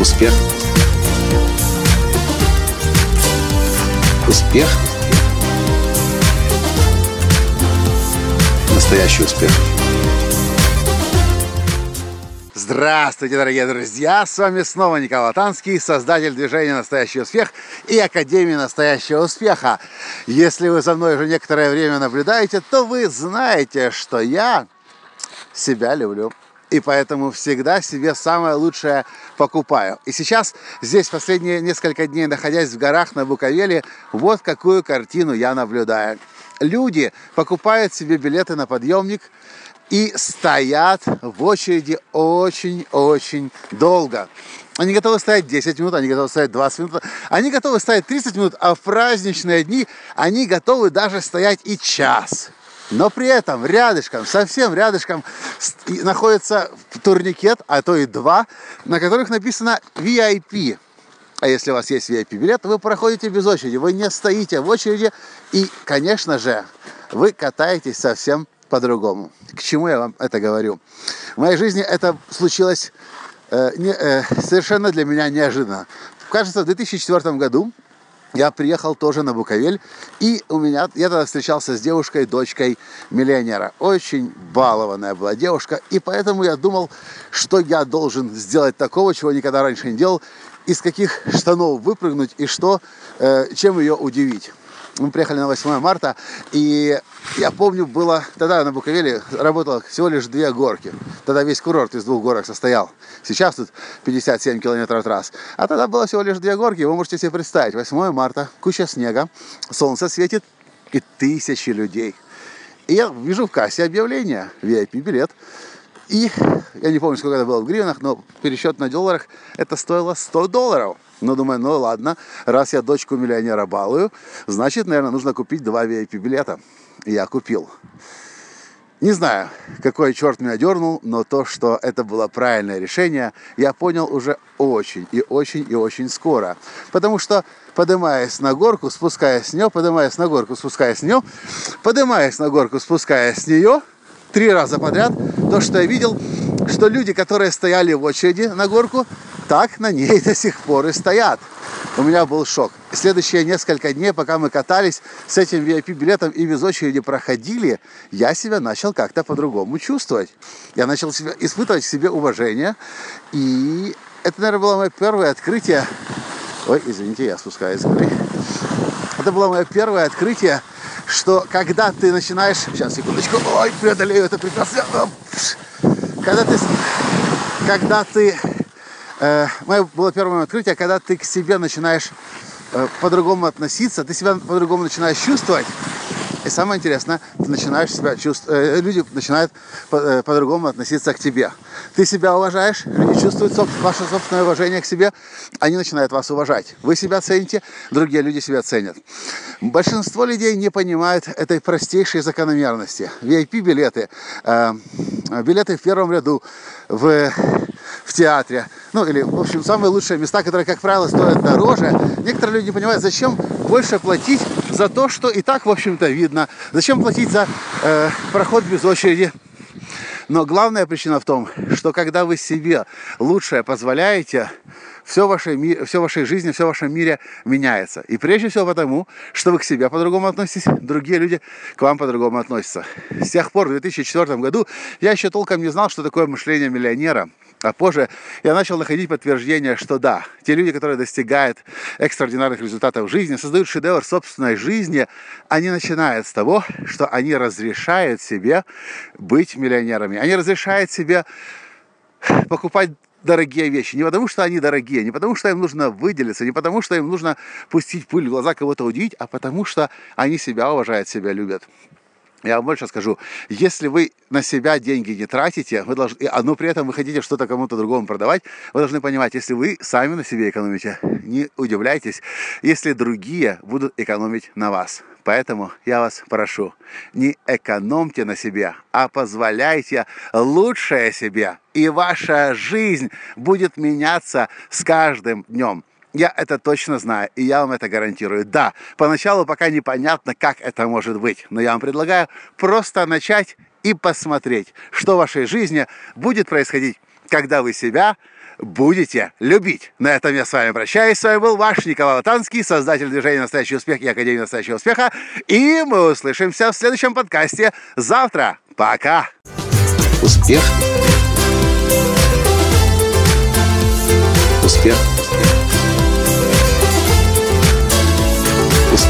Успех. Успех. Настоящий успех. Здравствуйте, дорогие друзья! С вами снова Николай Танский, создатель движения «Настоящий успех» и Академии «Настоящего успеха». Если вы за мной уже некоторое время наблюдаете, то вы знаете, что я себя люблю. И поэтому всегда себе самое лучшее покупаю. И сейчас, здесь последние несколько дней, находясь в горах на Буковеле, вот какую картину я наблюдаю. Люди покупают себе билеты на подъемник и стоят в очереди очень-очень долго. Они готовы стоять 10 минут, они готовы стоять 20 минут, они готовы стоять 30 минут, а в праздничные дни они готовы даже стоять и час. Но при этом рядышком, совсем рядышком находится турникет, а то и два, на которых написано VIP. А если у вас есть VIP-билет, вы проходите без очереди, вы не стоите в очереди, и, конечно же, вы катаетесь совсем по-другому. К чему я вам это говорю? В моей жизни это случилось э, не, э, совершенно для меня неожиданно. Кажется, в 2004 году я приехал тоже на Буковель, и у меня, я тогда встречался с девушкой, дочкой миллионера. Очень балованная была девушка, и поэтому я думал, что я должен сделать такого, чего никогда раньше не делал, из каких штанов выпрыгнуть и что, э, чем ее удивить мы приехали на 8 марта, и я помню, было, тогда на Буковеле работало всего лишь две горки. Тогда весь курорт из двух горок состоял. Сейчас тут 57 километров трасс. А тогда было всего лишь две горки, вы можете себе представить. 8 марта, куча снега, солнце светит и тысячи людей. И я вижу в кассе объявление, VIP-билет. И я не помню, сколько это было в гривнах, но пересчет на долларах это стоило 100 долларов. Ну, думаю, ну ладно, раз я дочку миллионера балую, значит, наверное, нужно купить два VIP-билета. Я купил. Не знаю, какой черт меня дернул, но то, что это было правильное решение, я понял уже очень и очень и очень скоро. Потому что, поднимаясь на горку, спускаясь с нее, поднимаясь на горку, спускаясь с нее, поднимаясь на горку, спускаясь с нее, три раза подряд, то, что я видел, что люди, которые стояли в очереди на горку, так на ней до сих пор и стоят. У меня был шок. Следующие несколько дней, пока мы катались с этим VIP-билетом и без очереди проходили, я себя начал как-то по-другому чувствовать. Я начал себя, испытывать в себе уважение. И это, наверное, было мое первое открытие. Ой, извините, я спускаюсь с горы. Это было мое первое открытие, что когда ты начинаешь... Сейчас, секундочку. Ой, преодолею это препятствие. Когда ты... Когда ты э, мое было первое открытие, когда ты к себе начинаешь э, по-другому относиться, ты себя по-другому начинаешь чувствовать. И самое интересное, ты начинаешь себя чувствовать, э, люди начинают по- э, по-другому относиться к тебе. Ты себя уважаешь, люди чувствуют соб- ваше собственное уважение к себе, они начинают вас уважать. Вы себя цените, другие люди себя ценят. Большинство людей не понимают этой простейшей закономерности. VIP-билеты, э, билеты в первом ряду, в, в театре, ну или, в общем, самые лучшие места, которые, как правило, стоят дороже. Некоторые люди не понимают, зачем больше платить за то, что и так, в общем-то, видно. Зачем платить за э, проход без очереди? Но главная причина в том, что когда вы себе лучшее позволяете, все в, вашей, все в вашей жизни, все в вашем мире меняется. И прежде всего потому, что вы к себе по-другому относитесь, другие люди к вам по-другому относятся. С тех пор, в 2004 году, я еще толком не знал, что такое мышление миллионера. А позже я начал находить подтверждение, что да, те люди, которые достигают экстраординарных результатов в жизни, создают шедевр собственной жизни, они начинают с того, что они разрешают себе быть миллионерами. Они разрешают себе покупать дорогие вещи. Не потому, что они дорогие, не потому, что им нужно выделиться, не потому, что им нужно пустить пыль в глаза, кого-то удивить, а потому, что они себя уважают, себя любят. Я вам больше скажу, если вы на себя деньги не тратите, вы должны, но при этом вы хотите что-то кому-то другому продавать, вы должны понимать, если вы сами на себе экономите, не удивляйтесь, если другие будут экономить на вас. Поэтому я вас прошу, не экономьте на себе, а позволяйте лучшее себе, и ваша жизнь будет меняться с каждым днем. Я это точно знаю, и я вам это гарантирую. Да, поначалу пока непонятно, как это может быть, но я вам предлагаю просто начать и посмотреть, что в вашей жизни будет происходить когда вы себя будете любить. На этом я с вами прощаюсь. С вами был ваш Николай Латанский, создатель движения «Настоящий успех» и Академии «Настоящего успеха». И мы услышимся в следующем подкасте завтра. Пока! Успех! Успех!